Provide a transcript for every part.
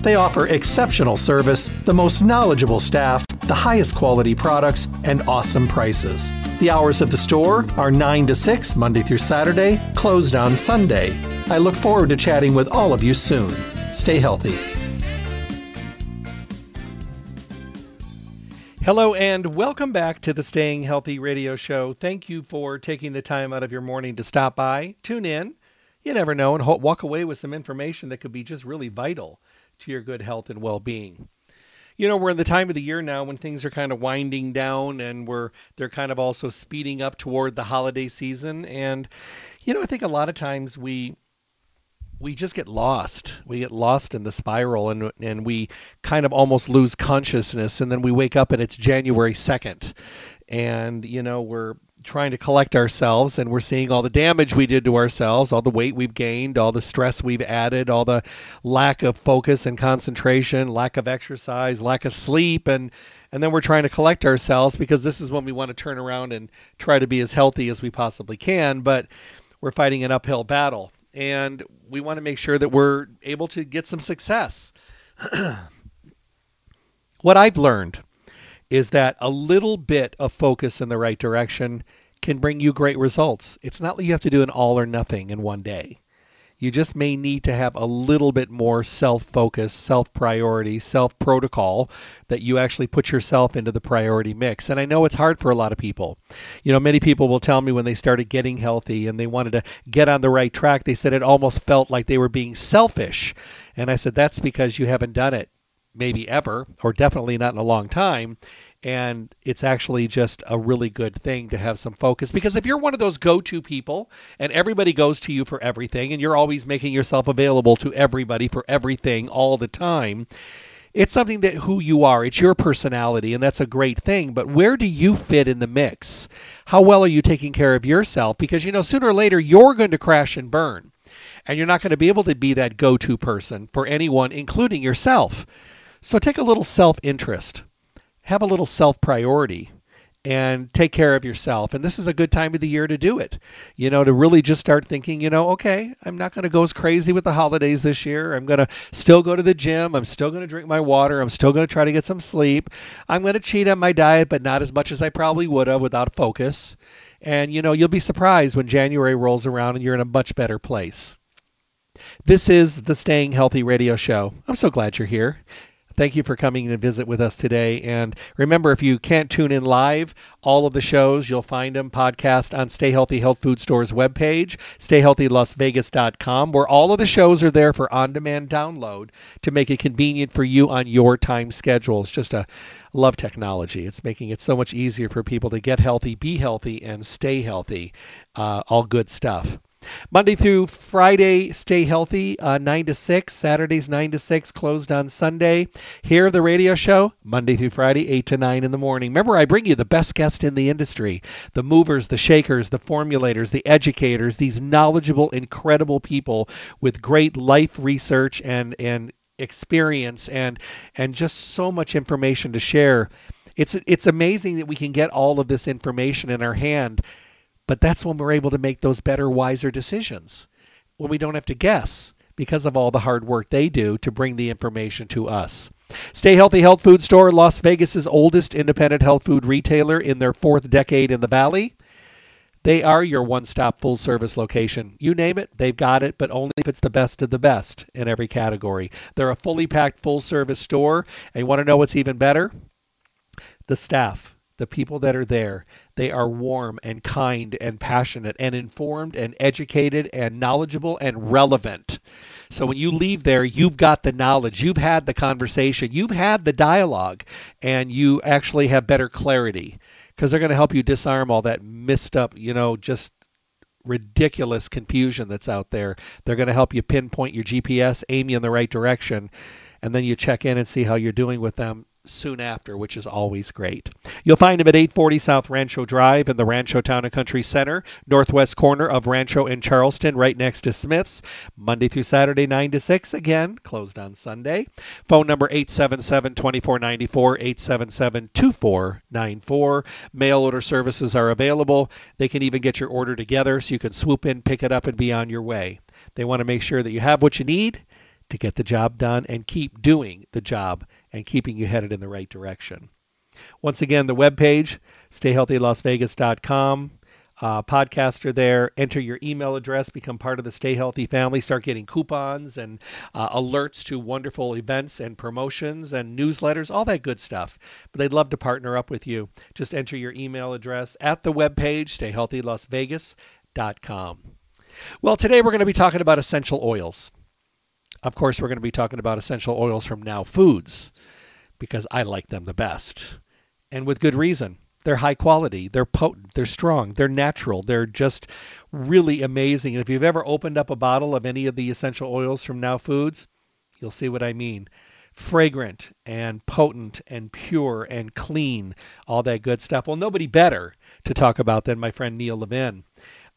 They offer exceptional service, the most knowledgeable staff, the highest quality products, and awesome prices. The hours of the store are 9 to 6, Monday through Saturday, closed on Sunday. I look forward to chatting with all of you soon. Stay healthy. Hello, and welcome back to the Staying Healthy radio show. Thank you for taking the time out of your morning to stop by, tune in. You never know, and walk away with some information that could be just really vital to your good health and well being you know, we're in the time of the year now when things are kind of winding down and we're they're kind of also speeding up toward the holiday season. And, you know, I think a lot of times we we just get lost. We get lost in the spiral and and we kind of almost lose consciousness and then we wake up and it's January 2nd. And you know, we're trying to collect ourselves and we're seeing all the damage we did to ourselves, all the weight we've gained, all the stress we've added, all the lack of focus and concentration, lack of exercise, lack of sleep and and then we're trying to collect ourselves because this is when we want to turn around and try to be as healthy as we possibly can, but we're fighting an uphill battle and we want to make sure that we're able to get some success. what I've learned is that a little bit of focus in the right direction can bring you great results. It's not like you have to do an all or nothing in one day. You just may need to have a little bit more self focus, self priority, self protocol that you actually put yourself into the priority mix. And I know it's hard for a lot of people. You know, many people will tell me when they started getting healthy and they wanted to get on the right track, they said it almost felt like they were being selfish. And I said, that's because you haven't done it maybe ever, or definitely not in a long time. And it's actually just a really good thing to have some focus. Because if you're one of those go to people and everybody goes to you for everything and you're always making yourself available to everybody for everything all the time, it's something that who you are. It's your personality and that's a great thing. But where do you fit in the mix? How well are you taking care of yourself? Because you know sooner or later you're going to crash and burn and you're not going to be able to be that go-to person for anyone including yourself so take a little self interest, have a little self priority, and take care of yourself. And this is a good time of the year to do it. You know, to really just start thinking, you know, okay, I'm not going to go as crazy with the holidays this year. I'm going to still go to the gym. I'm still going to drink my water. I'm still going to try to get some sleep. I'm going to cheat on my diet, but not as much as I probably would have without focus. And, you know, you'll be surprised when January rolls around and you're in a much better place. This is the Staying Healthy Radio Show. I'm so glad you're here. Thank you for coming to visit with us today. And remember, if you can't tune in live, all of the shows, you'll find them podcast on Stay Healthy Health Food Store's webpage, stayhealthylasvegas.com, where all of the shows are there for on demand download to make it convenient for you on your time schedule. It's just a love technology. It's making it so much easier for people to get healthy, be healthy, and stay healthy. Uh, all good stuff. Monday through Friday, stay healthy, uh, 9 to 6. Saturdays, 9 to 6, closed on Sunday. Here, the radio show, Monday through Friday, 8 to 9 in the morning. Remember, I bring you the best guests in the industry the movers, the shakers, the formulators, the educators, these knowledgeable, incredible people with great life research and, and experience and, and just so much information to share. It's, it's amazing that we can get all of this information in our hand but that's when we're able to make those better, wiser decisions. When we don't have to guess because of all the hard work they do to bring the information to us. Stay Healthy Health Food Store, Las Vegas's oldest independent health food retailer in their fourth decade in the valley. They are your one-stop full-service location. You name it, they've got it, but only if it's the best of the best in every category. They're a fully packed full-service store, and you want to know what's even better? The staff the people that are there, they are warm and kind and passionate and informed and educated and knowledgeable and relevant. So when you leave there, you've got the knowledge, you've had the conversation, you've had the dialogue, and you actually have better clarity because they're going to help you disarm all that missed up, you know, just ridiculous confusion that's out there. They're going to help you pinpoint your GPS, aim you in the right direction, and then you check in and see how you're doing with them soon after, which is always great. You'll find him at 840 South Rancho Drive in the Rancho Town and Country Center, northwest corner of Rancho and Charleston, right next to Smith's, Monday through Saturday, 9 to 6. Again, closed on Sunday. Phone number 877 2494, 877 2494. Mail order services are available. They can even get your order together so you can swoop in, pick it up, and be on your way. They want to make sure that you have what you need to get the job done and keep doing the job and keeping you headed in the right direction. Once again, the webpage, stayhealthylasvegas.com. Uh, podcaster there. Enter your email address, become part of the Stay Healthy family, start getting coupons and uh, alerts to wonderful events and promotions and newsletters, all that good stuff. But they'd love to partner up with you. Just enter your email address at the webpage, stayhealthylasvegas.com. Well, today we're going to be talking about essential oils. Of course, we're going to be talking about essential oils from Now Foods because I like them the best. And with good reason. They're high quality, they're potent, they're strong, they're natural, they're just really amazing. And if you've ever opened up a bottle of any of the essential oils from Now Foods, you'll see what I mean. Fragrant and potent and pure and clean, all that good stuff. Well, nobody better to talk about than my friend Neil Levin.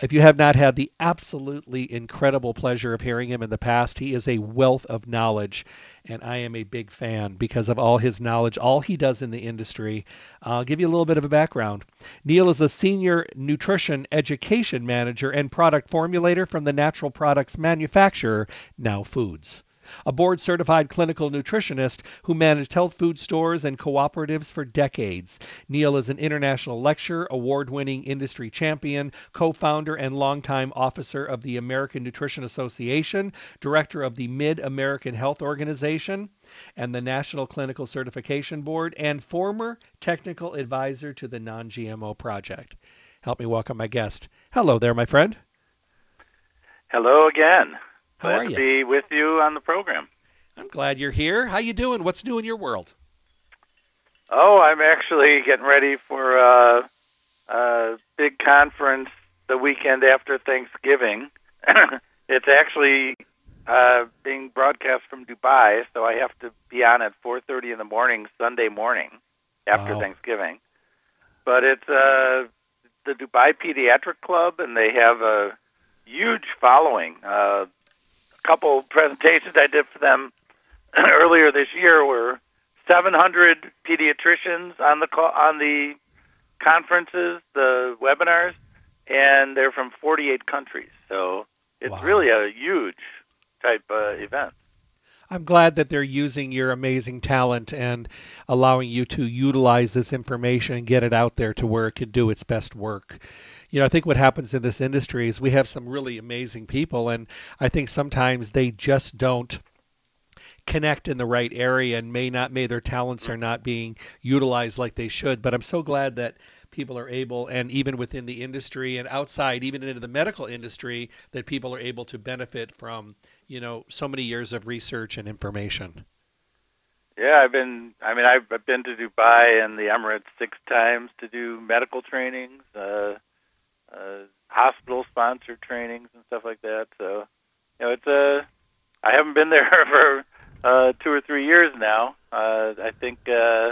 If you have not had the absolutely incredible pleasure of hearing him in the past, he is a wealth of knowledge, and I am a big fan because of all his knowledge, all he does in the industry. I'll give you a little bit of a background. Neil is a senior nutrition education manager and product formulator from the natural products manufacturer, Now Foods a board certified clinical nutritionist who managed health food stores and cooperatives for decades. Neil is an international lecturer, award winning industry champion, co founder and longtime officer of the American Nutrition Association, director of the Mid American Health Organization and the National Clinical Certification Board, and former technical advisor to the Non GMO Project. Help me welcome my guest. Hello there, my friend. Hello again. How Glad are to be with you on the program. I'm glad you're here. How you doing? What's new in your world? Oh, I'm actually getting ready for a, a big conference the weekend after Thanksgiving. it's actually uh, being broadcast from Dubai, so I have to be on at 4:30 in the morning Sunday morning after Wow. Thanksgiving. But it's uh, the Dubai Pediatric Club, and they have a huge following. Uh, couple presentations I did for them earlier this year were 700 pediatricians on the call, on the conferences, the webinars, and they're from 48 countries. So it's Wow. really a huge type uh, event. I'm glad that they're using your amazing talent and allowing you to utilize this information and get it out there to where it can do its best work. You know, I think what happens in this industry is we have some really amazing people, and I think sometimes they just don't connect in the right area and may not may their talents are not being utilized like they should but i'm so glad that people are able and even within the industry and outside even into the medical industry that people are able to benefit from you know so many years of research and information Yeah, I've been. I mean, I've been to Dubai and the Emirates six times to do medical trainings, uh, uh, hospital-sponsored trainings and stuff like that. So, you know, it's a. I haven't been there for uh, two or three years now. Uh, I think uh,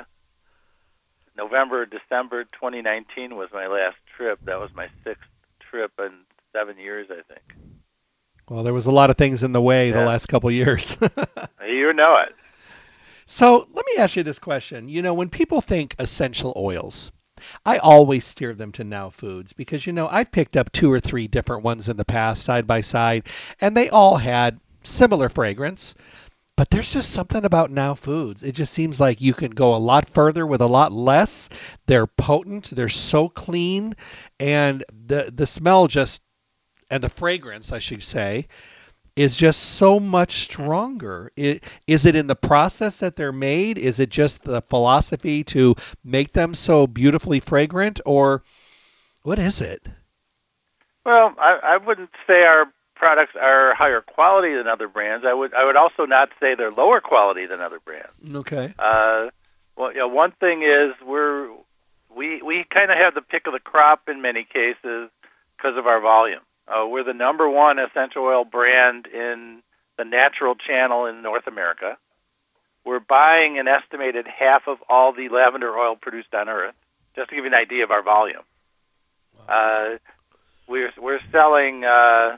November, December 2019 was my last trip. That was my sixth trip in seven years, I think. well there was a lot of things in the way the last couple years You know it. So let me ask you this question. You know, when people think essential oils, I always steer them to Now Foods because, you know, I've picked up two or three different ones in the past side by side, and they all had similar fragrance. But there's just something about Now Foods. It just seems like you can go a lot further with a lot less. They're potent, they're so clean, and the the smell just and the fragrance, I should say, is just so much stronger. Is it in the process that they're made? Is it just the philosophy to make them so beautifully fragrant, or what is it? Well, I, I wouldn't say our products are higher quality than other brands. I would I would also not say they're lower quality than other brands. Okay. Uh, well, you know, one thing is we're we we kind of have the pick of the crop in many cases because of our volume. Uh, we're the number one essential oil brand in the natural channel in North America. We're buying an estimated half of all the lavender oil produced on Earth, just to give you an idea of our volume. Uh, we're we're selling, uh,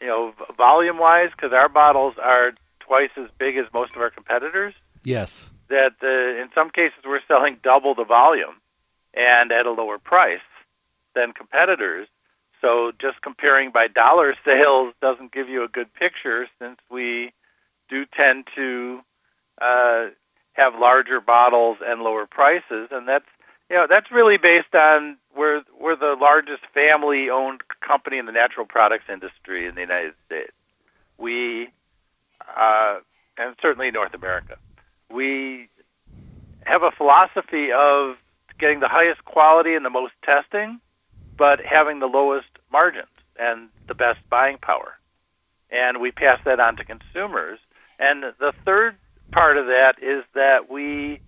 you know, volume wise, because our bottles are twice as big as most of our competitors. Yes. That uh, in some cases we're selling double the volume and at a lower price than competitors. So just comparing by dollar sales doesn't give you a good picture since we do tend to uh, have larger bottles and lower prices, and that's you know that's really based on we're we're the largest family-owned company in the natural products industry in the United States. We uh, and certainly North America, we have a philosophy of getting the highest quality and the most testing, but having the lowest margins and the best buying power. And we pass that on to consumers. And the third part of that is that we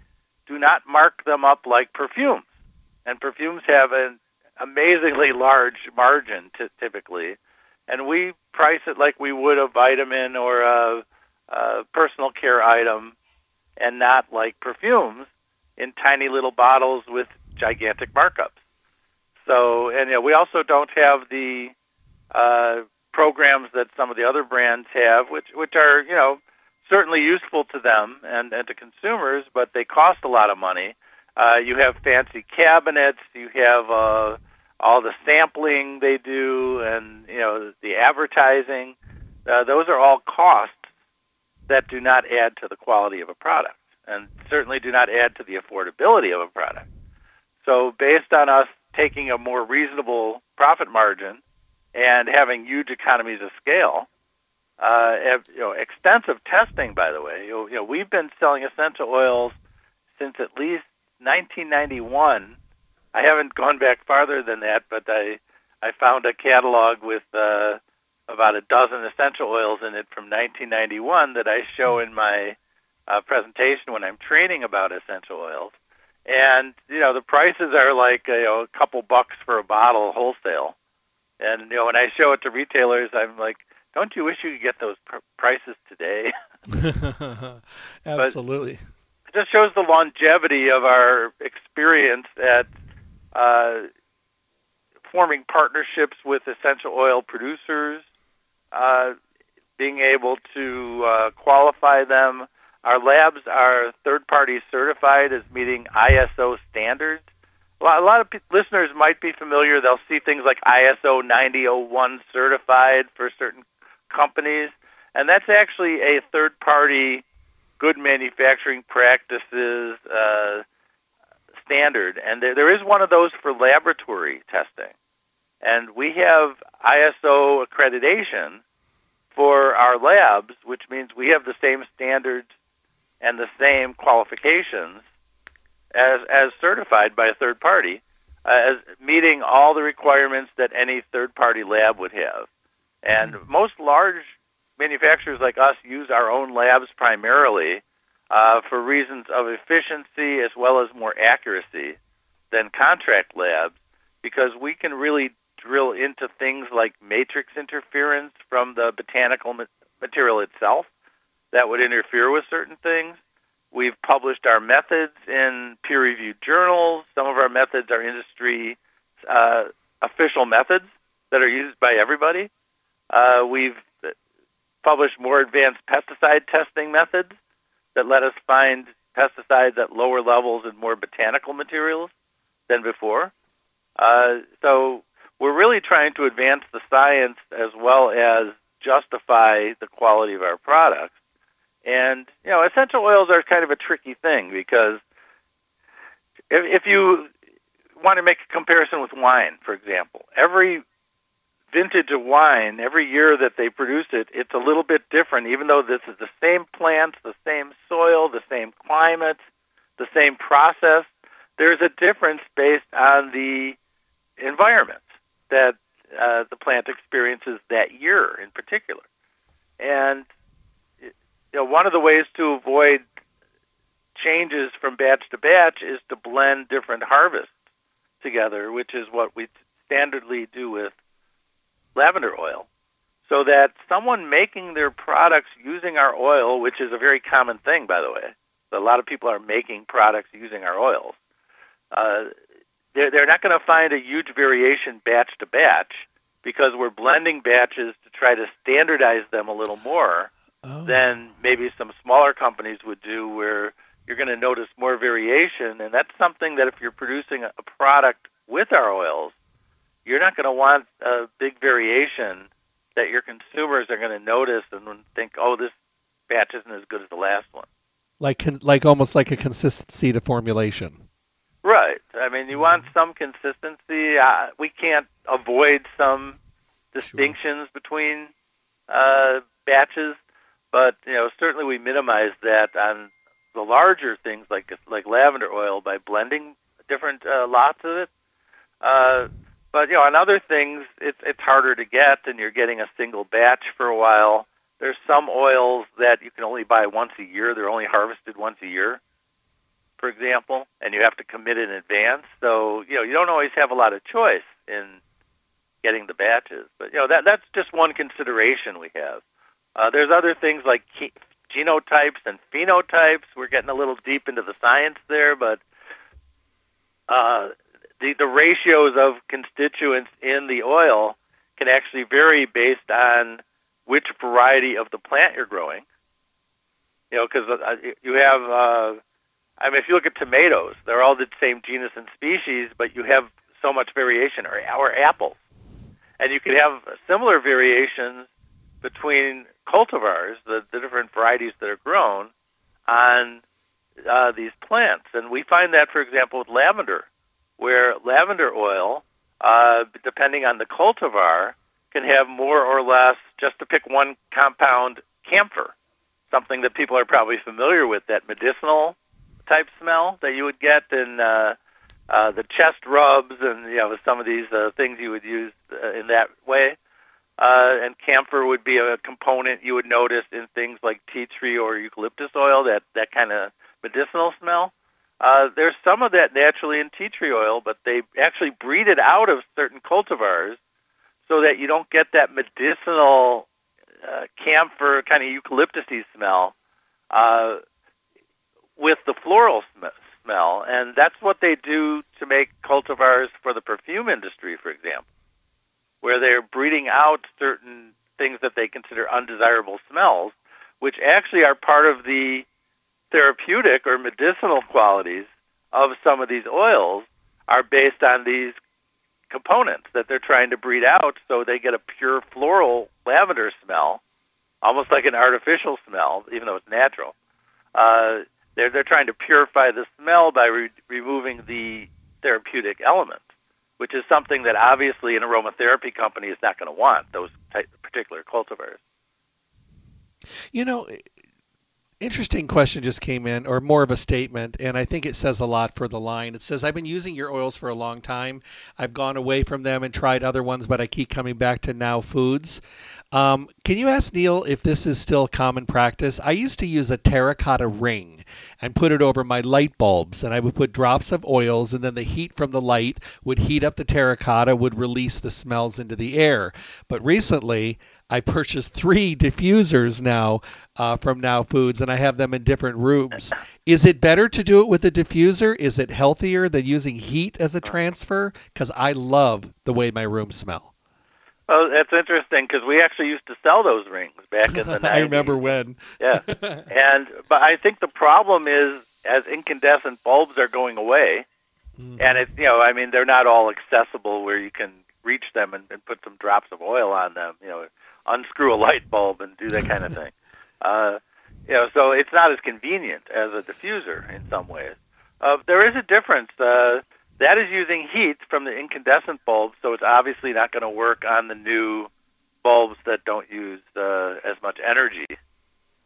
do not mark them up like perfumes. And perfumes have an amazingly large margin t- typically. And we price it like we would a vitamin or a, a personal care item and not like perfumes in tiny little bottles with gigantic markups. So, and know, we also don't have the uh, programs that some of the other brands have, which which are you know certainly useful to them and, and to consumers, but they cost a lot of money. Uh, you have fancy cabinets, you have uh, all the sampling they do, and you know the advertising. Uh, those are all costs that do not add to the quality of a product, and certainly do not add to the affordability of a product. So, based on us taking a more reasonable profit margin and having huge economies of scale, uh, you know, extensive testing. By the way, you you know, we've been selling essential oils since at least 1991. I haven't gone back farther than that, but I I found a catalog with uh, about a dozen essential oils in it from 1991 that I show in my uh, presentation when I'm training about essential oils. And you know the prices are like you know a couple bucks for a bottle wholesale. And you know when I show it to retailers, I'm like, don't you wish you could get those pr- prices today? Absolutely. it just shows the longevity of our experience at uh, forming partnerships with essential oil producers, uh, being able to uh, qualify them. Our labs are third party certified as meeting ISO standards. A lot, a lot of listeners might be familiar. They'll see things like ISO 9001 certified for certain companies, and that's actually a third party good manufacturing practices uh, standard. And there, there is one of those for laboratory testing. And we have ISO accreditation for our labs, which means we have the same standards and the same qualifications as, as certified by a third party, uh, as meeting all the requirements that any third party lab would have. And most large manufacturers like us use our own labs primarily uh, for reasons of efficiency as well as more accuracy than contract labs because we can really drill into things like matrix interference from the botanical ma- material itself that would interfere with certain things. We've published our methods in peer reviewed journals. Some of our methods are industry uh, official methods that are used by everybody. Uh, we've published more advanced pesticide testing methods that let us find pesticides at lower levels in more botanical materials than before. Uh, so we're really trying to advance the science as well as justify the quality of our products. And you know, essential oils are kind of a tricky thing because if, if you want to make a comparison with wine, for example, every vintage of wine, every year that they produce it, it's a little bit different. Even though this is the same plants, the same soil, the same climate, the same process, there's a difference based on the environment that uh, the plant experiences that year in particular. And you know, one of the ways to avoid changes from batch to batch is to blend different harvests together, which is what we standardly do with lavender oil. So that someone making their products using our oil, which is a very common thing, by the way, a lot of people are making products using our oils. Uh, they're, they're not going to find a huge variation batch to batch because we're blending batches to try to standardize them a little more oh. than maybe some smaller companies would do, where you're going to notice more variation. And that's something that if you're producing a product with our oils, you're not going to want a big variation that your consumers are going to notice and think, oh, this batch isn't as good as the last one. Like, like almost like a consistency to formulation. Right. I mean, you want some consistency. Uh, we can't avoid some distinctions sure. between uh, batches, but you know, certainly we minimize that on the larger things like like lavender oil by blending different uh, lots of it. Uh, but you know, on other things, it's it's harder to get, and you're getting a single batch for a while. There's some oils that you can only buy once a year. They're only harvested once a year, for example, and you have to commit in advance. So you know, you don't always have a lot of choice in getting the batches. But you know, that that's just one consideration we have. Uh, there's other things like genotypes and phenotypes. We're getting a little deep into the science there, but uh, the the ratios of constituents in the oil can actually vary based on which variety of the plant you're growing. You know, because uh, you have, uh, I mean, if you look at tomatoes, they're all the same genus and species, but you have so much variation, or, or apples, and you could have similar variations between cultivars, the, the different varieties that are grown on uh, these plants. And we find that, for example, with lavender, where lavender oil, uh, depending on the cultivar, can have more or less, just to pick one compound, camphor, something that people are probably familiar with, that medicinal type smell that you would get in uh, uh, the chest rubs and you know some of these uh, things you would use uh, in that way. Uh, and camphor would be a component you would notice in things like tea tree or eucalyptus oil, that, that kind of medicinal smell. Uh, there's some of that naturally in tea tree oil, but they actually breed it out of certain cultivars so that you don't get that medicinal uh, camphor kind of eucalyptusy smell uh, with the floral sm- smell. And that's what they do to make cultivars for the perfume industry, for example where they're breeding out certain things that they consider undesirable smells, which actually are part of the therapeutic or medicinal qualities of some of these oils are based on these components that they're trying to breed out so they get a pure floral lavender smell, almost like an artificial smell, even though it's natural. Uh, they're, they're trying to purify the smell by re- removing the therapeutic element which is something that obviously an aromatherapy company is not going to want, those particular cultivars. You know, interesting question just came in, or more of a statement, and I think it says a lot for the line. It says, I've been using your oils for a long time. I've gone away from them and tried other ones, but I keep coming back to Now Foods. Um, can you ask Neil if this is still common practice? I used to use a terracotta ring and put it over my light bulbs, and I would put drops of oils, and then the heat from the light would heat up the terracotta, would release the smells into the air. But recently, I purchased three diffusers now uh, from Now Foods, and I have them in different rooms. Is it better to do it with a diffuser? Is it healthier than using heat as a transfer? Because I love the way my rooms smell. Oh, that's interesting because we actually used to sell those rings back in the 90s. I remember when. yeah, and but I think the problem is as incandescent bulbs are going away, mm-hmm. and it's you know I mean they're not all accessible where you can reach them and, and put some drops of oil on them. You know, unscrew a light bulb and do that kind of thing. Uh, you know, so it's not as convenient as a diffuser in some ways. Uh, there is a difference. Uh, that is using heat from the incandescent bulbs, so it's obviously not going to work on the new bulbs that don't use uh, as much energy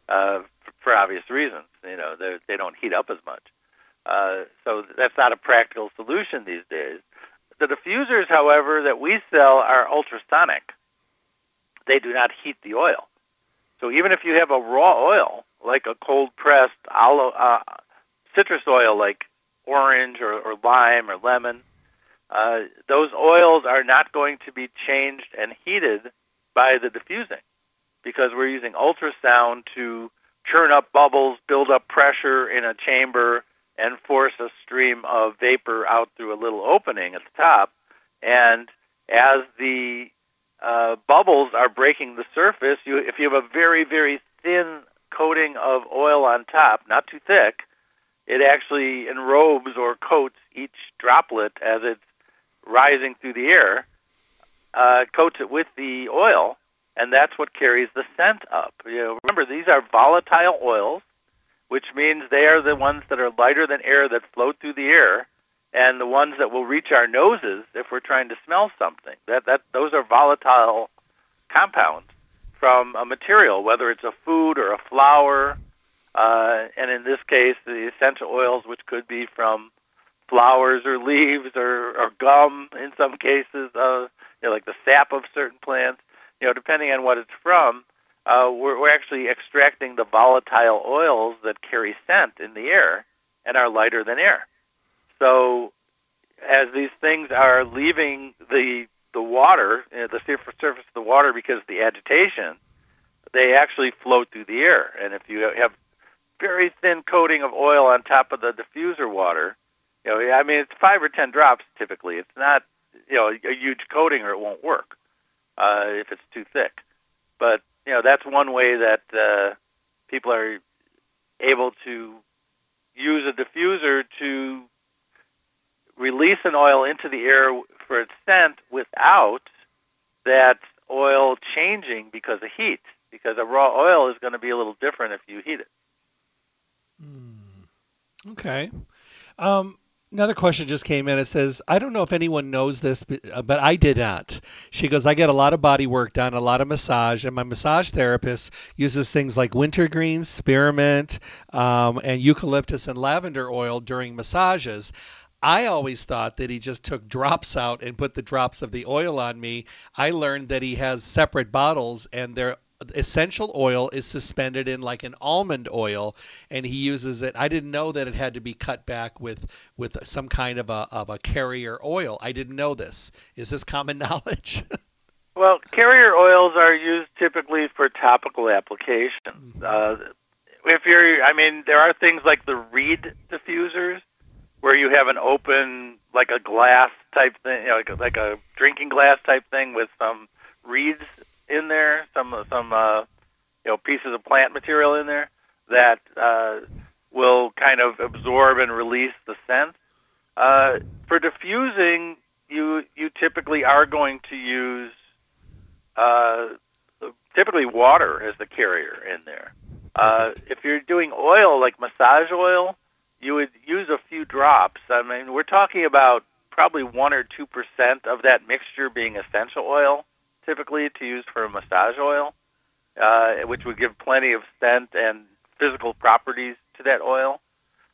uh, for, for obvious reasons. You know, they don't heat up as much. Uh, so that's not a practical solution these days. The diffusers, however, that we sell are ultrasonic. They do not heat the oil. So even if you have a raw oil, like a cold pressed olive, uh, citrus oil, like orange or, or lime or lemon, uh, those oils are not going to be changed and heated by the diffusing because we're using ultrasound to churn up bubbles, build up pressure in a chamber, and force a stream of vapor out through a little opening at the top. And as the uh, bubbles are breaking the surface, you, if you have a very, very thin coating of oil on top, not too thick, it actually enrobes or coats each droplet as it's rising through the air, uh, coats it with the oil, and that's what carries the scent up. You know, remember, these are volatile oils, which means they are the ones that are lighter than air that float through the air, and the ones that will reach our noses if we're trying to smell something. That that those are volatile compounds from a material, whether it's a food or a flower, uh, and in this case, the essential oils, which could be from flowers or leaves or, or gum in some cases, uh, you know, like the sap of certain plants you know, depending on what it's from, uh, we're, we're actually extracting the volatile oils that carry scent in the air and are lighter than air. So, as these things are leaving the the water, know, the surface of the water because of the agitation, they actually float through the air. And if you have very thin coating of oil on top of the diffuser water, you know, I mean, it's five or ten drops typically. It's not, you know, a huge coating or it won't work uh, if it's too thick. But you know that's one way that uh, people are able to use a diffuser to release an oil into the air for its scent without that oil changing because of heat. Because a raw oil is going to be a little different if you heat it. Mm. Okay. Um, Another question just came in. It says, I don't know if anyone knows this, but, uh, but I did not. She goes, I get a lot of body work done, a lot of massage, and my massage therapist uses things like wintergreen, spearmint, um, and eucalyptus and lavender oil during massages. I always thought that he just took drops out and put the drops of the oil on me. I learned that he has separate bottles and they're essential oil is suspended in like an almond oil and he uses it. I didn't know that it had to be cut back with with some kind of a of a carrier oil. I didn't know this. Is this common knowledge? Well carrier oils are used typically for topical applications. Mm-hmm. uh, if you're i mean there are things like the reed diffusers where you have an open like a glass type thing you know, like, a, like a drinking glass type thing with some reeds in there, some some uh, you know pieces of plant material in there that uh, will kind of absorb and release the scent. Uh, for diffusing, you you typically are going to use uh, typically water as the carrier in there. Uh, if you're doing oil like massage oil, you would use a few drops. I mean, we're talking about probably one or two percent of that mixture being essential oil typically to use for a massage oil, uh, which would give plenty of scent and physical properties to that oil.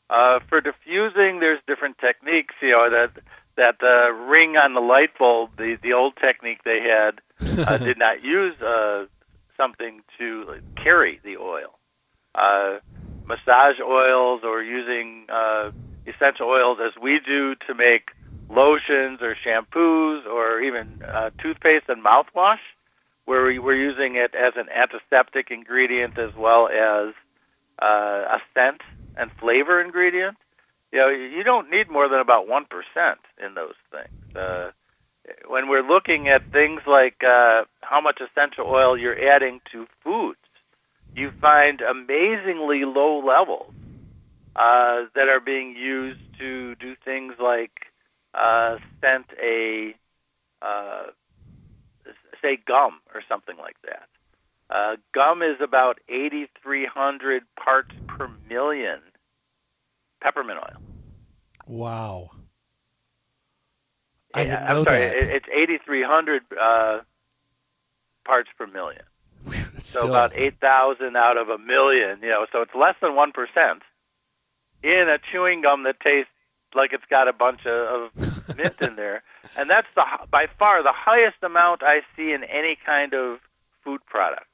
Uh, for diffusing, there's different techniques. You know that that uh, ring on the light bulb, the the old technique they had, uh, did not use uh, something to carry the oil. Uh, massage oils or using uh, essential oils as we do to make lotions or shampoos or even uh, toothpaste and mouthwash, where we, we're using it as an antiseptic ingredient as well as uh, a scent and flavor ingredient. You know, you don't need more than about one percent in those things. Uh, when we're looking at things like uh, how much essential oil you're adding to foods, you find amazingly low levels uh, that are being used to do things like uh, scent a uh, say gum or something like that. Uh, gum is about 8,300 parts per million peppermint oil. Wow. I Yeah, didn't know I'm sorry, that. it- it's 8,300 uh, parts per million. So about 8,000 out of a million, you know, so it's less than 1% in a chewing gum that tastes like it's got a bunch of, of mint in there. And that's the by far the highest amount I see in any kind of food product.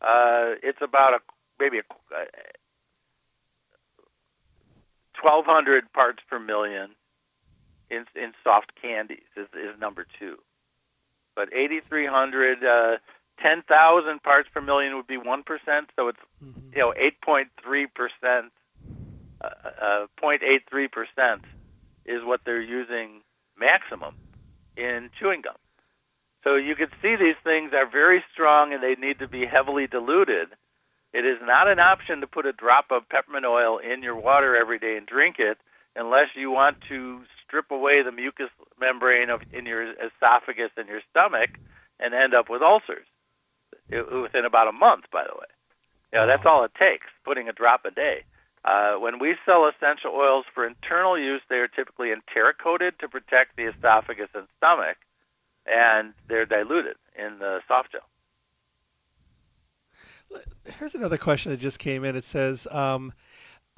Uh, it's about a maybe a uh, 1,200 parts per million in in soft candies is, is number two. But 8,300, uh, 10,000 parts per million would be one percent. So it's Mhm. you know 8.3 percent, uh, uh, 0.83 percent is what they're using maximum in chewing gum. So you can see these things are very strong and they need to be heavily diluted. It is not an option to put a drop of peppermint oil in your water every day and drink it unless you want to strip away the mucous membrane of in your esophagus and your stomach and end up with ulcers within about a month by the way. You know, that's all it takes, putting a drop a day. Uh, when we sell essential oils for internal use, they are typically enteric coated to protect the esophagus and stomach, and they're diluted in the soft gel. Here's another question that just came in. It says, um,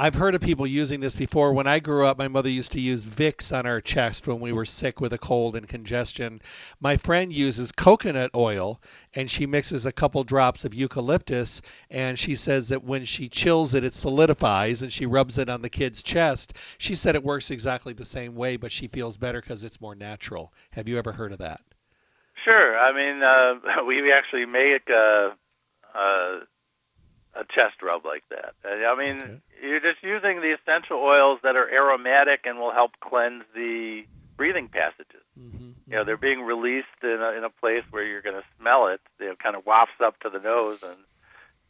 I've heard of people using this before. When I grew up, my mother used to use Vicks on our chest when we were sick with a cold and congestion. My friend uses coconut oil and she mixes a couple drops of eucalyptus and she says that when she chills it, it solidifies and she rubs it on the kid's chest. She said it works exactly the same way, but she feels better because it's more natural. Have you ever heard of that? Sure. I mean, uh, we actually make a, a, a chest rub like that. Uh, I mean, Okay. you're just using the essential oils that are aromatic and will help cleanse the breathing passages. Mm-hmm. You know, they're being released in a, in a place where you're going to smell it. You know, kind of wafts up to the nose and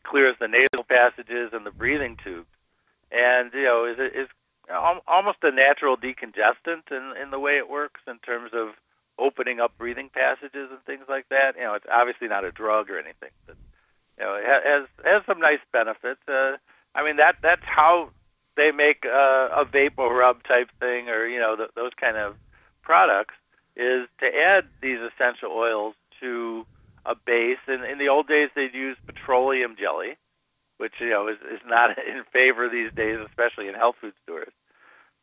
clears the nasal passages and the breathing tubes. And you know, is is almost a natural decongestant in in the way it works in terms of opening up breathing passages and things like that. You know, it's obviously not a drug or anything, but you know, it ha- has has some nice benefits. Uh, I mean, that that's how they make uh, a vapor rub type thing, or you know, th- those kind of products, is to add these essential oils to a base. And in the old days, they'd use petroleum jelly, which you know is is not in favor these days, especially in health food stores.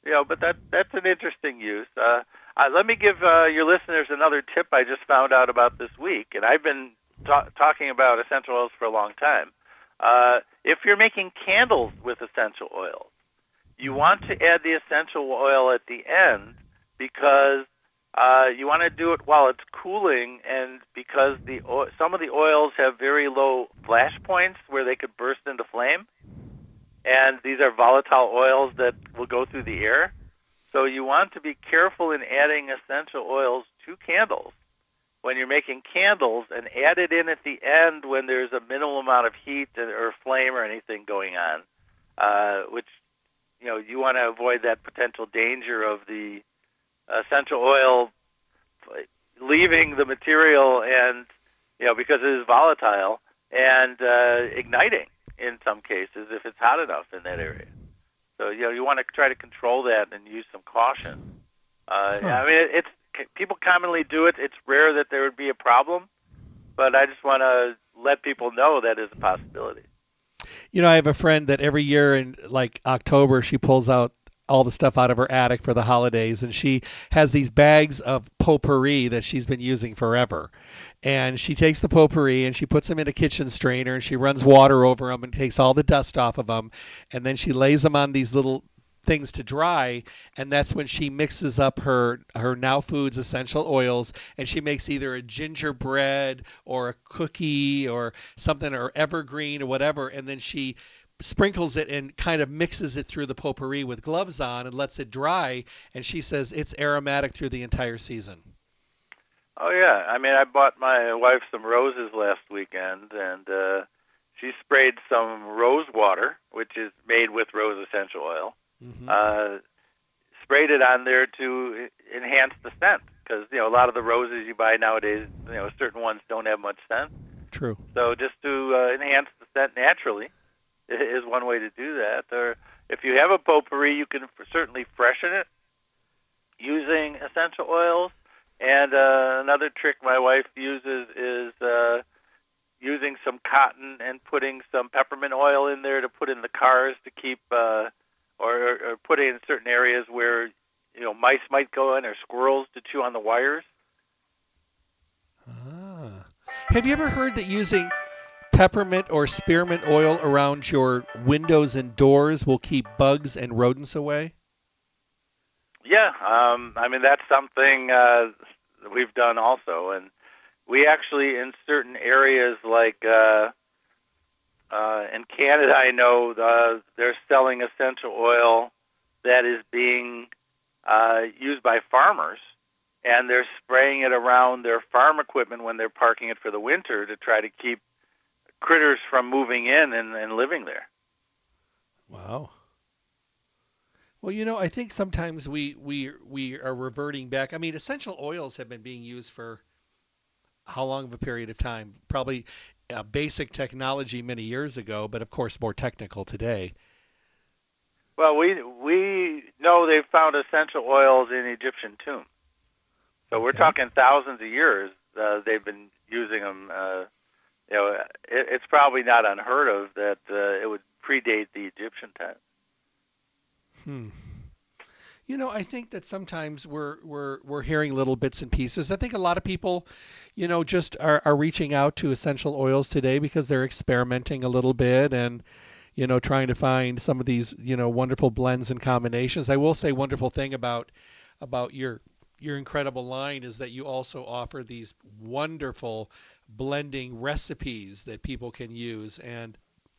You know, but that that's an interesting use. Uh, uh, let me give uh, your listeners another tip I just found out about this week, and I've been ta- talking about essential oils for a long time. Uh, if you're making candles with essential oils, you want to add the essential oil at the end because uh, you want to do it while it's cooling, and because the o- some of the oils have very low flash points where they could burst into flame, and these are volatile oils that will go through the air. So you want to be careful in adding essential oils to candles when you're making candles, and add it in at the end when there's a minimal amount of heat or flame or anything going on, uh, which you know you want to avoid that potential danger of the essential oil leaving the material and you know because it is volatile and uh, igniting in some cases if it's hot enough in that area. So you know you want to try to control that and use some caution. Uh, Huh. I mean it's people commonly do it. It's rare that there would be a problem, but I just want to let people know that is a possibility. You know, I have a friend that every year in like October she pulls out all the stuff out of her attic for the holidays and she has these bags of potpourri that she's been using forever. And she takes the potpourri and she puts them in a kitchen strainer and she runs water over them and takes all the dust off of them and then she lays them on these little things to dry and that's when she mixes up her her now foods essential oils and she makes either a gingerbread or a cookie or something or evergreen or whatever and then she sprinkles it and kind of mixes it through the potpourri with gloves on and lets it dry and she says it's aromatic through the entire season Oh yeah, I mean, I bought my wife some roses last weekend, and uh, she sprayed some rose water, which is made with rose essential oil. Mm-hmm. Uh, sprayed it on there to enhance the scent, because you know a lot of the roses you buy nowadays, you know, certain ones don't have much scent. true So just to uh, enhance the scent naturally is one way to do that. Or if you have a potpourri, you can f- certainly freshen it using essential oils. And uh, another trick my wife uses is uh, using some cotton and putting some peppermint oil in there to put in the cars to keep, uh, or, or put it in certain areas where you know mice might go in or squirrels to chew on the wires. Ah. Have you ever heard that using peppermint or spearmint oil around your windows and doors will keep bugs and rodents away? Yeah, um, I mean that's something uh, we've done also, and we actually in certain areas like uh, uh, in Canada, I know the, they're selling essential oil that is being uh, used by farmers, and they're spraying it around their farm equipment when they're parking it for the winter to try to keep critters from moving in and, and living there. Wow. Well, you know, I think sometimes we we we are reverting back. I mean, essential oils have been being used for how long of a period of time? Probably a basic technology many years ago, but of course more technical today. Well, we we know they've found essential oils in Egyptian tombs, so we're talking thousands of years. Uh, they've been using them. Uh, you know, it, it's probably not unheard of that uh, it would predate the Egyptian time. Hmm. You know, I think that sometimes we're we're we're hearing little bits and pieces. I think a lot of people, you know, just are, are reaching out to essential oils today because they're experimenting a little bit and you know trying to find some of these you know wonderful blends and combinations. I will say wonderful thing about about your your incredible line is that you also offer these wonderful blending recipes that people can use and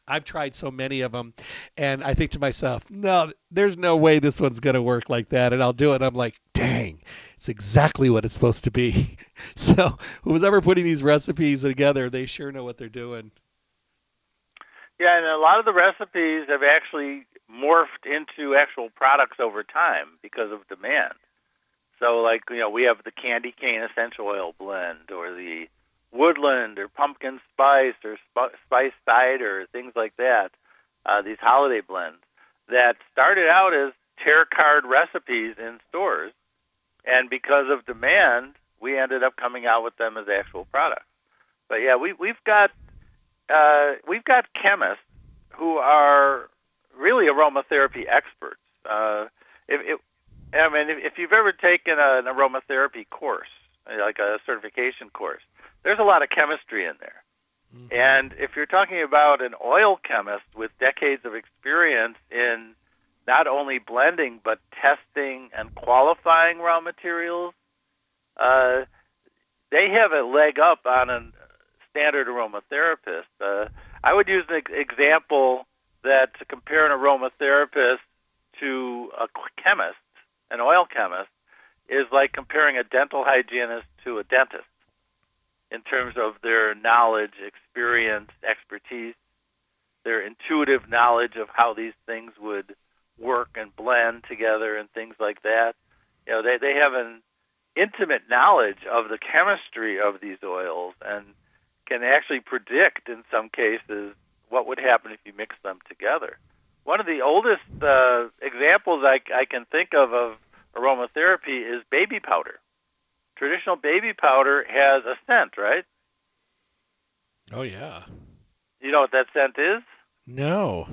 I've tried so many of them, and I think to myself, no, there's no way this one's going to work like that. And I'll do it. And I'm like, dang, it's exactly what it's supposed to be. so who's ever putting these recipes together, they sure know what they're doing. Yeah, and a lot of the recipes have actually morphed into actual products over time because of demand. So, like, you know, we have the candy cane essential oil blend or the woodland or pumpkin spice or sp- spice cider, things like that. Uh, these holiday blends that started out as tear card recipes in stores, and because of demand, we ended up coming out with them as actual products. But yeah, we we've got uh, we've got chemists who are really aromatherapy experts. Uh, if, if I mean, if, if you've ever taken a, an aromatherapy course, like a certification course, there's a lot of chemistry in there. Mm-hmm. And if you're talking about an oil chemist with decades of experience in not only blending but testing and qualifying raw materials, uh, they have a leg up on a standard aromatherapist. Uh, I would use an example that to compare an aromatherapist to a chemist, an oil chemist, is like comparing a dental hygienist to a dentist in terms of their knowledge, experience, expertise, their intuitive knowledge of how these things would work and blend together and things like that. You know, they they have an intimate knowledge of the chemistry of these oils and can actually predict in some cases what would happen if you mix them together. One of the oldest uh, examples I, I can think of of aromatherapy is baby powder traditional baby powder has a scent, right? Oh yeah. You know what that scent is? No.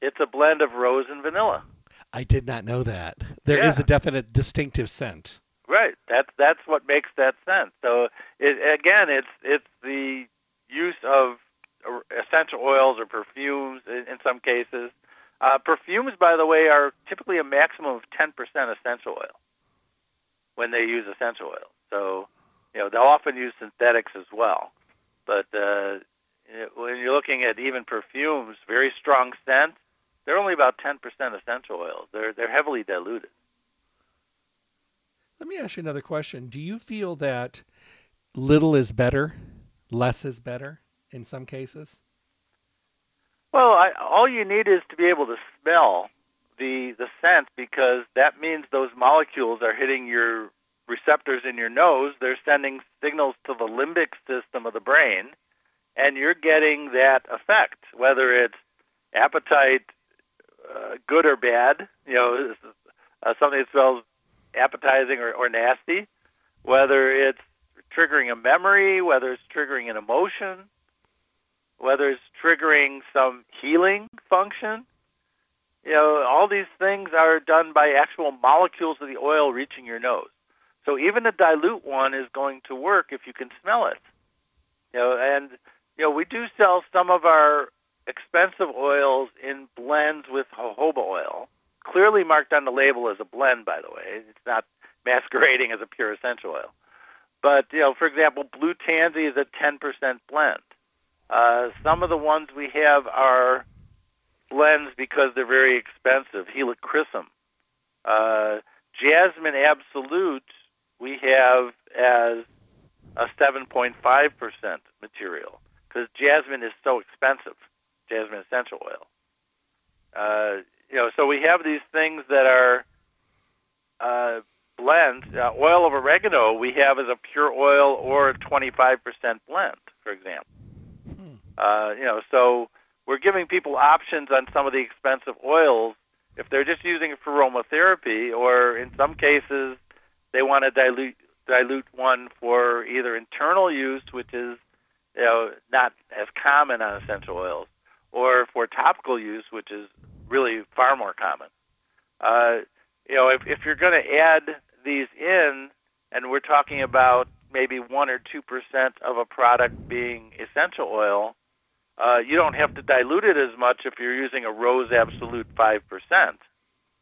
It's a blend of rose and vanilla. I did not know that. There yeah. is a definite distinctive scent. Right. That's that's what makes that scent. So it, again, it's it's the use of essential oils or perfumes in, in some cases. Uh, perfumes, by the way, are typically a maximum of 10% essential oil when they use essential oils. So, you know, they'll often use synthetics as well. But uh, when you're looking at even perfumes, very strong scents, they're only about 10% essential oils. They're they're heavily diluted. Let me ask you another question. Do you feel that little is better, less is better in some cases? Well, I, all you need is to be able to smell the the scent because that means those molecules are hitting your receptors in your nose, they're sending signals to the limbic system of the brain, and you're getting that effect, whether it's appetite, uh, good or bad, you know, uh, something that smells appetizing or, or nasty, whether it's triggering a memory, whether it's triggering an emotion, whether it's triggering some healing function. You know, all these things are done by actual molecules of the oil reaching your nose. So even a dilute one is going to work if you can smell it. You know, and you know, we do sell some of our expensive oils in blends with jojoba oil, clearly marked on the label as a blend, by the way. It's not masquerading as a pure essential oil. But, you know, for example, Blue Tansy is a 10% blend. Uh, some of the ones we have are blends because they're very expensive. Helichrysum. Uh, Jasmine Absolute we have as a 7.5% material because jasmine is so expensive, jasmine essential oil. Uh, you know, so we have these things that are uh, blends. Uh, oil of oregano we have as a pure oil or a 25% blend, for example. Hmm. Uh, you know, so we're giving people options on some of the expensive oils if they're just using it for aromatherapy, or in some cases they want to dilute dilute one for either internal use, which is you know not as common on essential oils, or for topical use, which is really far more common. Uh, you know, if, if you're going to add these in, and we're talking about maybe one or two percent of a product being essential oil, uh, you don't have to dilute it as much if you're using a Rose Absolute five percent.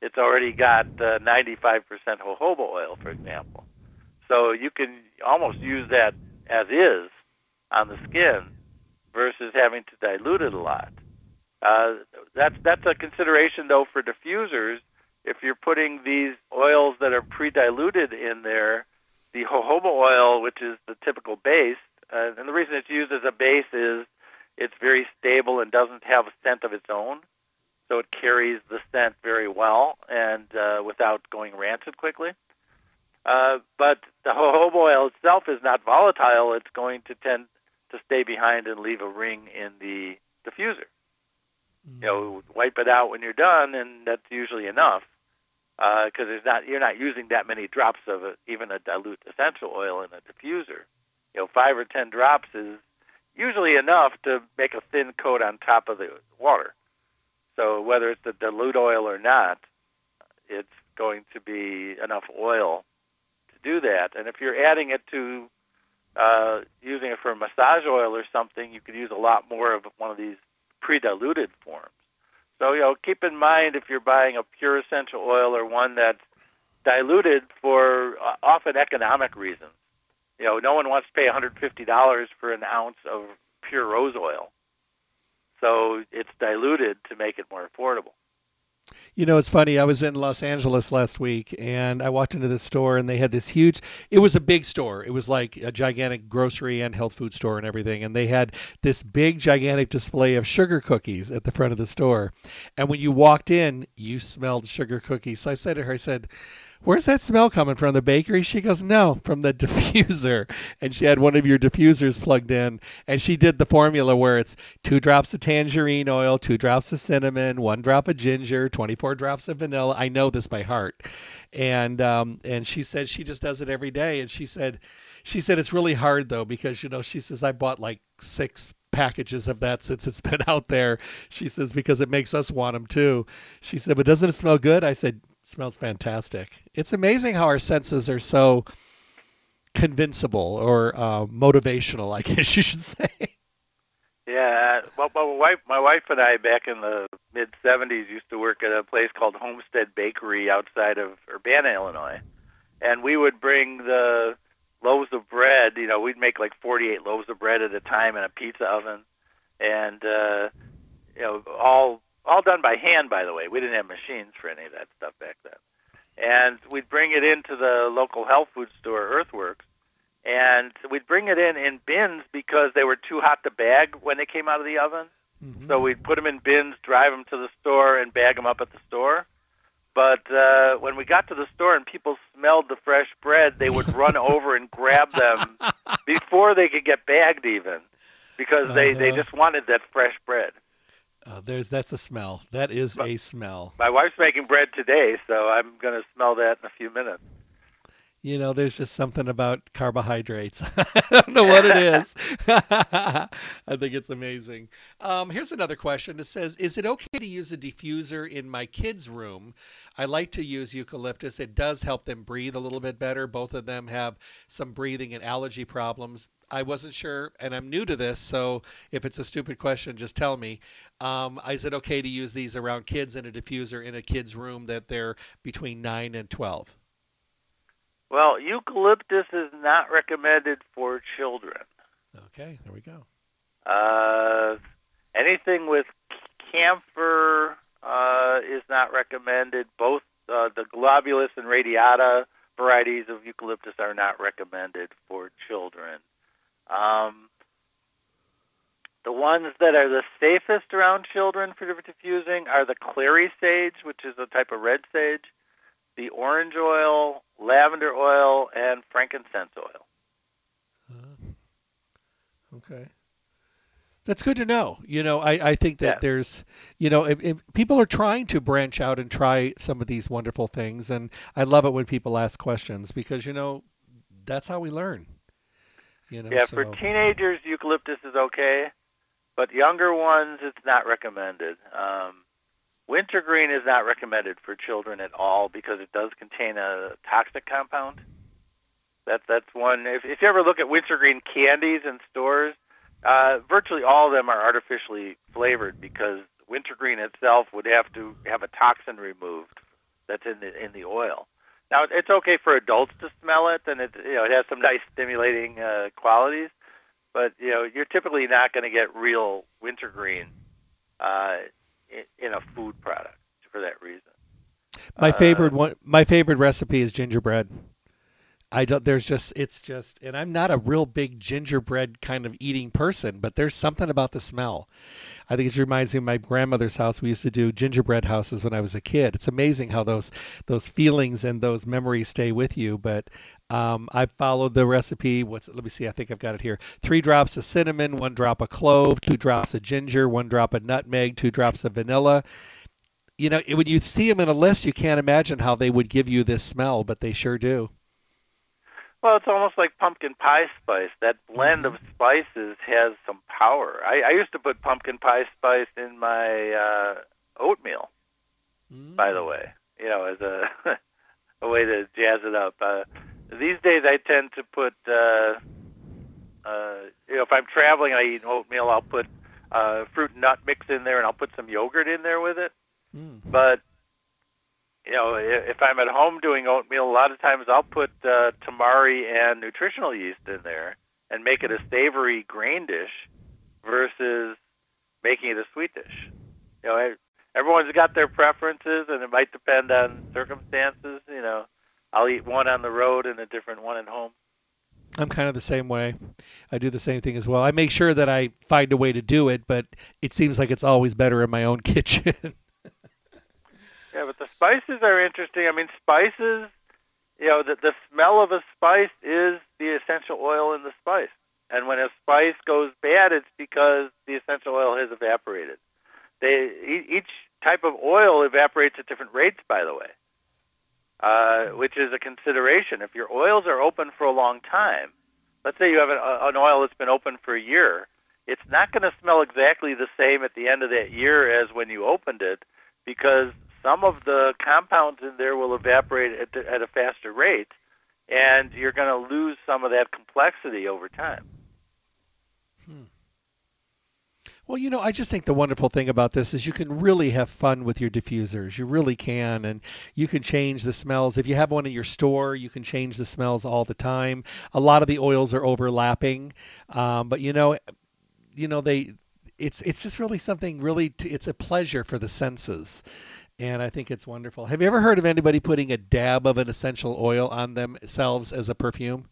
It's already got uh, 95% jojoba oil, for example. So you can almost use that as is on the skin versus having to dilute it a lot. Uh, that's that's a consideration though for diffusers. If you're putting these oils that are pre-diluted in there, the jojoba oil, which is the typical base, uh, and the reason it's used as a base is it's very stable and doesn't have a scent of its own, so it carries the scent very well and uh, without going rancid quickly. Uh, but the jojoba oil itself is not volatile. It's going to tend to stay behind and leave a ring in the diffuser. Mm. You know, wipe it out when you're done, and that's usually enough because uh, there's not you're not using that many drops of a, even a dilute essential oil in a diffuser. You know, five or ten drops is usually enough to make a thin coat on top of the water. So whether it's the dilute oil or not, it's going to be enough oil to do that. And if you're adding it to uh, using it for massage oil or something, you could use a lot more of one of these pre-diluted forms. So you know, keep in mind if you're buying a pure essential oil or one that's diluted for uh, often economic reasons. You know, no one wants to pay $150 for an ounce of pure rose oil. So it's diluted to make it more affordable. You know, it's funny. I was in Los Angeles last week and I walked into the store and they had this huge, it was a big store. It was like a gigantic grocery and health food store and everything. And they had this big, gigantic display of sugar cookies at the front of the store. And when you walked in, you smelled sugar cookies. So I said to her, I said, where's that smell coming from? The bakery? She goes, no, from the diffuser. And she had one of your diffusers plugged in. And she did the formula where it's two drops of tangerine oil, two drops of cinnamon, one drop of ginger, 24 drops of vanilla. I know this by heart. And um, and she said she just does it every day. And she said, she said it's really hard though because you know she says I bought like six packages of that since it's been out there. She says because it makes us want them too. She said, but doesn't it smell good? I said, smells fantastic. It's amazing how our senses are so convincible or uh, motivational, I guess you should say. Yeah, well, my wife, my wife and I, back in the mid '70s, used to work at a place called Homestead Bakery outside of Urbana, Illinois, and we would bring the loaves of bread. You know, we'd make like 48 loaves of bread at a time in a pizza oven, and uh, you know, all all done by hand, by the way. We didn't have machines for any of that stuff back then. And we'd bring it into the local health food store, Earthworks, and we'd bring it in in bins because they were too hot to bag when they came out of the oven. Mm-hmm. So we'd put them in bins, drive them to the store, and bag them up at the store. But uh, when we got to the store and people smelled the fresh bread, they would run over and grab them before they could get bagged, even because they uh-huh. they just wanted that fresh bread. Uh, there's that's a smell. That is a smell. My wife's making bread today, so I'm going to smell that in a few minutes. You know, there's just something about carbohydrates. I don't know what it is. I think it's amazing. Um, here's another question. It says, "Is it okay to use a diffuser in my kids' room? I like to use eucalyptus. It does help them breathe a little bit better. Both of them have some breathing and allergy problems. I wasn't sure, and I'm new to this, so if it's a stupid question, just tell me. Um, is it okay to use these around kids in a diffuser in a kid's room that they're between nine and 12?" Well, eucalyptus is not recommended for children. Okay, there we go. Uh, anything with camphor uh, is not recommended. Both uh, the globulus and radiata varieties of eucalyptus are not recommended for children. Um, the ones that are the safest around children for diffusing are the clary sage, which is a type of red sage, the orange oil, lavender oil, and frankincense oil. Uh, okay. That's good to know. You know, I, I think that Yeah. there's, you know, if, if people are trying to branch out and try some of these wonderful things, and I love it when people ask questions because, you know, that's how we learn. You know, Yeah, so, for teenagers, eucalyptus is okay, but younger ones, it's not recommended. Um, wintergreen is not recommended for children at all because it does contain a toxic compound. That's that's one. If, if you ever look at wintergreen candies in stores, uh, virtually all of them are artificially flavored because wintergreen itself would have to have a toxin removed that's in the in the oil. Now it's okay for adults to smell it, and it you know it has some nice stimulating uh, qualities, but you know you're typically not going to get real wintergreen uh, in, a food product for that reason. my uh, favorite one, my favorite recipe is gingerbread. I don't. There's just it's just, and I'm not a real big gingerbread kind of eating person, but there's something about the smell. I think it reminds me of my grandmother's house. We used to do gingerbread houses when I was a kid. It's amazing how those those feelings and those memories stay with you. But um, I followed the recipe. What's let me see. I think I've got it here. Three drops of cinnamon, one drop of clove, two drops of ginger, one drop of nutmeg, two drops of vanilla. You know, when you see them in a list, you can't imagine how they would give you this smell, but they sure do. Well, it's almost like pumpkin pie spice. That blend of spices has some power. I, I used to put pumpkin pie spice in my uh, oatmeal. By the way, you know, as a a way to jazz it up. Uh, these days, I tend to put, uh, uh, you know, if I'm traveling and I eat oatmeal, I'll put uh, fruit and nut mix in there, and I'll put some yogurt in there with it. Mm. But you know, if I'm at home doing oatmeal, a lot of times I'll put uh, tamari and nutritional yeast in there and make it a savory grain dish versus making it a sweet dish. You know, everyone's got their preferences, and it might depend on circumstances. You know, I'll eat one on the road and a different one at home. I'm kind of the same way. I do the same thing as well. I make sure that I find a way to do it, but it seems like it's always better in my own kitchen. Yeah, but the spices are interesting. I mean, spices, you know, the, the smell of a spice is the essential oil in the spice. And when a spice goes bad, it's because the essential oil has evaporated. They each type of oil evaporates at different rates, by the way, uh, which is a consideration. If your oils are open for a long time, let's say you have an, an oil that's been open for a year, it's not going to smell exactly the same at the end of that year as when you opened it, because some of the compounds in there will evaporate at, at a faster rate, and you're going to lose some of that complexity over time. Well, you know, I just think the wonderful thing about this is you can really have fun with your diffusers. You really can, and you can change the smells. If you have one in your store, you can change the smells all the time. A lot of the oils are overlapping, um, but you know, you know they. It's it's just really something really. To, it's a pleasure for the senses. And I think it's wonderful. Have you ever heard of anybody putting a dab of an essential oil on themselves as a perfume?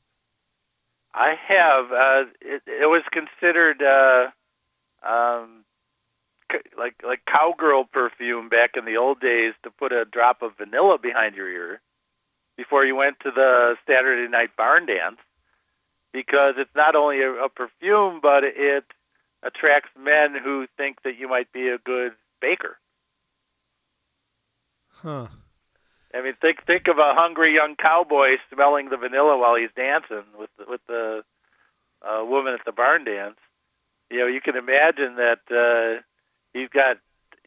I have. Uh, it, it was considered uh, um, like like cowgirl perfume back in the old days to put a drop of vanilla behind your ear before you went to the Saturday night barn dance, because it's not only a, a perfume, but it attracts men who think that you might be a good baker. Huh. I mean, think think of a hungry young cowboy smelling the vanilla while he's dancing with the, with the uh, woman at the barn dance. You know, you can imagine that uh, he's got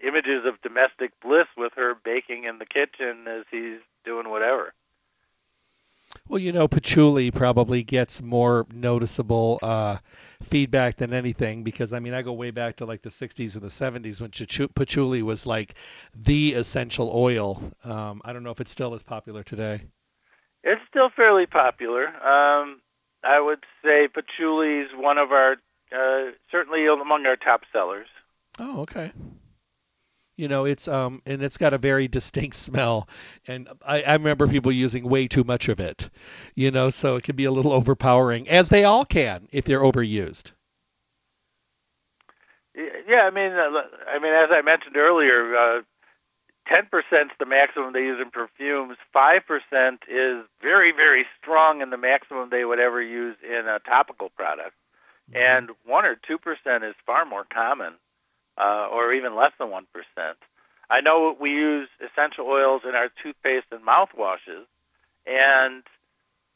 images of domestic bliss with her baking in the kitchen as he's doing whatever. Well, you know, patchouli probably gets more noticeable uh, feedback than anything because I mean, I go way back to like the 60s and the 70s when patchouli was like the essential oil. Um, I don't know if it's still as popular today. It's still fairly popular. Um, I would say patchouli is one of our uh, certainly among our top sellers. Oh, okay. You know it's um and it's got a very distinct smell and I, I remember people using way too much of it you know so it can be a little overpowering as they all can if they're overused. Yeah i mean uh, i mean as i mentioned earlier uh, 10% is the maximum they use in perfumes. 5% is very very strong and the maximum they would ever use in a topical product mm-hmm. and 1 or 2% is far more common uh, or even less than 1%. I know we use essential oils in our toothpaste and mouthwashes, and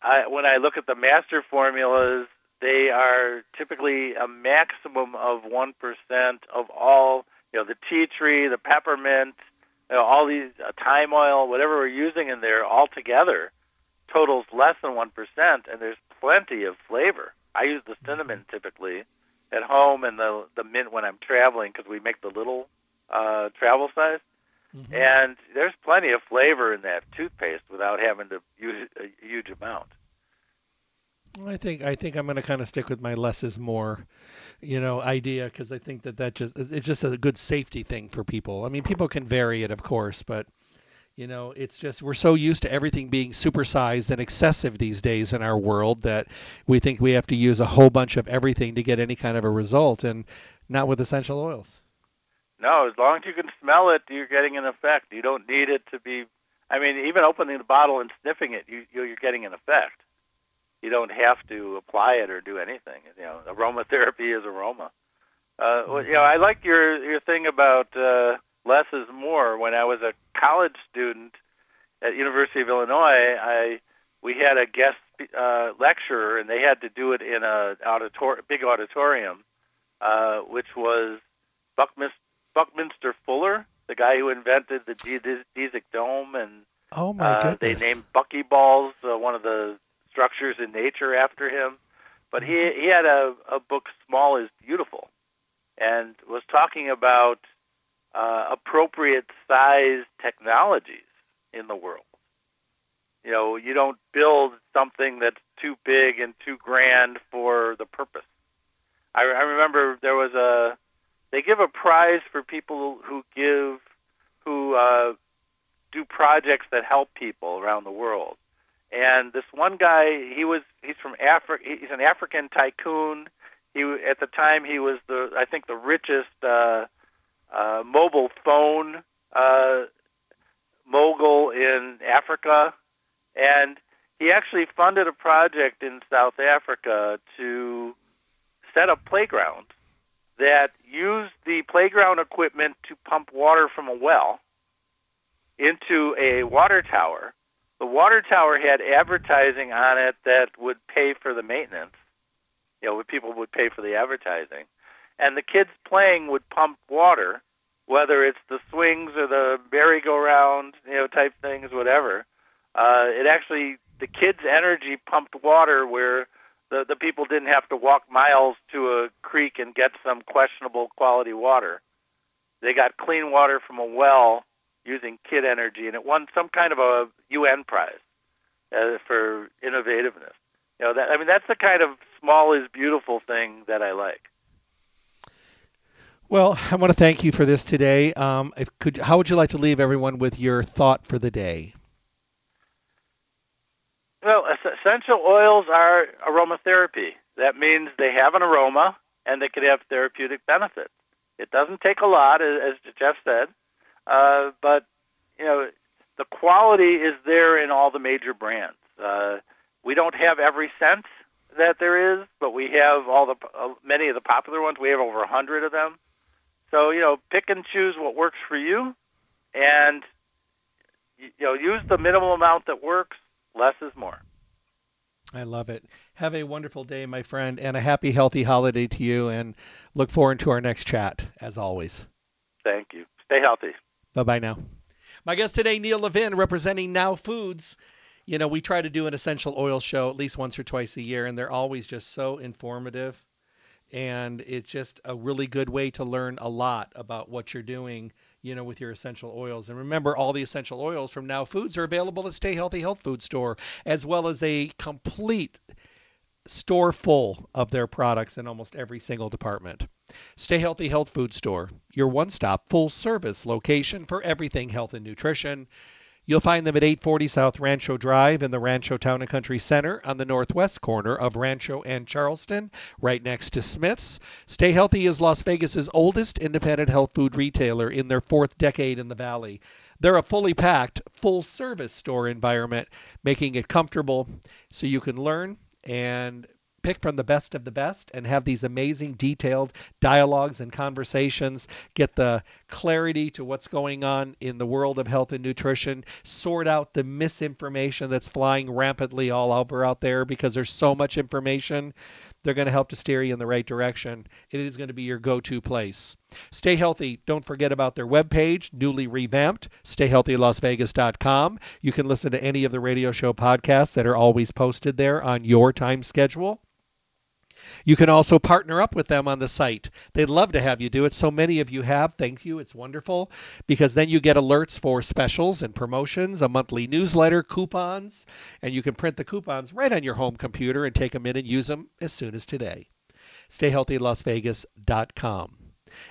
I, when I look at the master formulas, they are typically a maximum of 1% of all, you know, the tea tree, the peppermint, you know, all these uh, thyme oil, whatever we're using in there all together totals less than 1%, and there's plenty of flavor. I use the cinnamon typically, at home and the the mint when I'm traveling because we make the little uh, travel size. Mm-hmm. And there's plenty of flavor in that toothpaste without having to use a huge amount. I think I think I'm going to kind of stick with my less is more, you know, idea because I think that that just it's just a good safety thing for people. I mean, people can vary it, of course, but you know, it's just we're so used to everything being supersized and excessive these days in our world that we think we have to use a whole bunch of everything to get any kind of a result, and not with essential oils. No, as long as you can smell it, you're getting an effect. You don't need it to be. I mean, even opening the bottle and sniffing it, you you're getting an effect. You don't have to apply it or do anything. You know, aromatherapy is aroma. Uh, well, you know, I like your your thing about. Uh, less is more. When I was a college student at University of Illinois, I we had a guest uh, lecturer, and they had to do it in a auditor- big auditorium, uh, which was Buckminster, Buckminster Fuller, the guy who invented the geodesic dome, and oh my uh, they named buckyballs uh, one of the structures in nature after him. But he he had a, a book, Small is Beautiful, and was talking about uh, appropriate size technologies in the world. You know, you don't build something that's too big and too grand for the purpose. I, I remember there was a they give a prize for people who give who uh, do projects that help people around the world. And this one guy, he was he's from Africa. He's an African tycoon. He at the time he was the I think the richest uh, uh, mobile phone uh, mogul in Africa, and he actually funded a project in South Africa to set up playgrounds that used the playground equipment to pump water from a well into a water tower. The water tower had advertising on it that would pay for the maintenance. You know, people would pay for the advertising and the kids playing would pump water, whether it's the swings or the merry-go-round, you know, type things, whatever. Uh, it actually the kids' energy pumped water where the the people didn't have to walk miles to a creek and get some questionable quality water. They got clean water from a well using kid energy, and it won some kind of a UN prize uh, for innovativeness. You know, that I mean, that's the kind of small is beautiful thing that I like. Well, I want to thank you for this today. Um, could, how would you like to leave everyone with your thought for the day? Well, essential oils are aromatherapy. That means they have an aroma and they can have therapeutic benefits. It doesn't take a lot, as Jeff said, uh, but you know the quality is there in all the major brands. Uh, we don't have every scent that there is, but we have all the uh, many of the popular ones. We have over a hundred of them. So, you know, pick and choose what works for you. And, you know, use the minimal amount that works. Less is more. I love it. Have a wonderful day, my friend, and a happy, healthy holiday to you. And look forward to our next chat, as always. Thank you. Stay healthy. Bye bye now. My guest today, Neil Levin, representing Now Foods. You know, we try to do an essential oil show at least once or twice a year, and they're always just so informative. And it's just a really good way to learn a lot about what you're doing you know, with your essential oils. And remember, all the essential oils from Now Foods are available at Stay Healthy Health Food Store, as well as a complete store full of their products in almost every single department. Stay Healthy Health Food Store, your one stop full service location for everything health and nutrition. You'll find them at 840 South Rancho Drive in the Rancho Town and Country Center on the northwest corner of Rancho and Charleston, right next to Smith's. Stay Healthy is Las Vegas's oldest independent health food retailer in their fourth decade in the valley. They're a fully packed, full service store environment, making it comfortable so you can learn and pick from the best of the best and have these amazing detailed dialogues and conversations, get the clarity to what's going on in the world of health and nutrition, sort out the misinformation that's flying rampantly all over out there because there's so much information. They're going to help to steer you in the right direction. It is going to be your go to place. Stay healthy. Don't forget about their webpage, newly revamped, stayhealthylasvegas.com. You can listen to any of the radio show podcasts that are always posted there on your time schedule. You can also partner up with them on the site. They'd love to have you do it. So many of you have. Thank you. It's wonderful because then you get alerts for specials and promotions, a monthly newsletter, coupons, and you can print the coupons right on your home computer and take them in and use them as soon as today. StayHealthyLasVegas.com.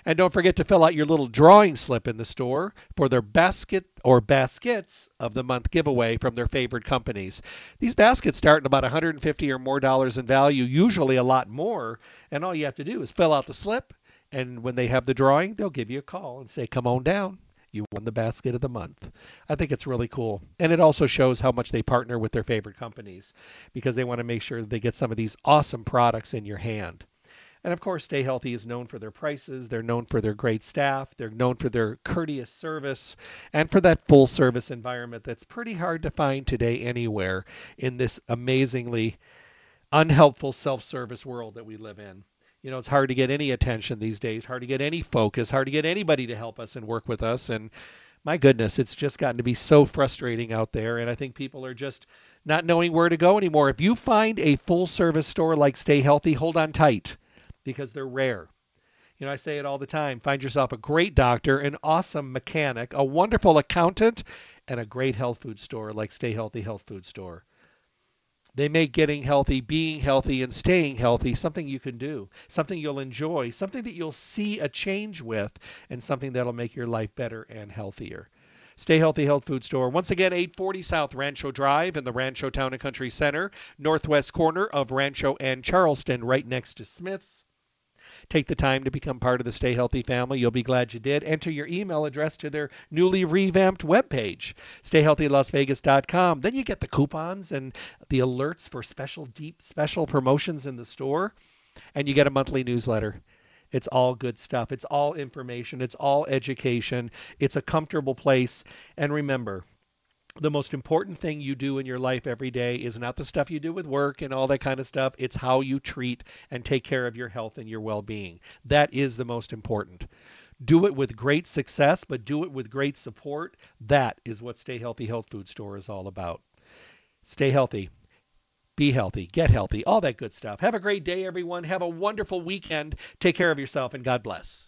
And don't forget to fill out your little drawing slip in the store for their basket or baskets of the month giveaway from their favorite companies. These baskets start at about 150 or more dollars in value, usually a lot more, and all you have to do is fill out the slip and when they have the drawing, they'll give you a call and say, "Come on down." You won the basket of the month. I think it's really cool. And it also shows how much they partner with their favorite companies because they want to make sure that they get some of these awesome products in your hand. And of course, Stay Healthy is known for their prices. They're known for their great staff. They're known for their courteous service and for that full service environment that's pretty hard to find today anywhere in this amazingly unhelpful self service world that we live in. You know, it's hard to get any attention these days, hard to get any focus, hard to get anybody to help us and work with us. And my goodness, it's just gotten to be so frustrating out there. And I think people are just not knowing where to go anymore. If you find a full service store like Stay Healthy, hold on tight because they're rare. You know, I say it all the time find yourself a great doctor, an awesome mechanic, a wonderful accountant, and a great health food store like Stay Healthy Health Food Store. They make getting healthy, being healthy, and staying healthy something you can do, something you'll enjoy, something that you'll see a change with, and something that'll make your life better and healthier. Stay Healthy Health Food Store. Once again, 840 South Rancho Drive in the Rancho Town and Country Center, northwest corner of Rancho and Charleston, right next to Smith's. Take the time to become part of the Stay Healthy family. You'll be glad you did. Enter your email address to their newly revamped webpage, stayhealthylasvegas.com. Then you get the coupons and the alerts for special, deep, special promotions in the store, and you get a monthly newsletter. It's all good stuff. It's all information. It's all education. It's a comfortable place. And remember, the most important thing you do in your life every day is not the stuff you do with work and all that kind of stuff. It's how you treat and take care of your health and your well being. That is the most important. Do it with great success, but do it with great support. That is what Stay Healthy Health Food Store is all about. Stay healthy. Be healthy, get healthy, all that good stuff. Have a great day, everyone. Have a wonderful weekend. Take care of yourself, and God bless.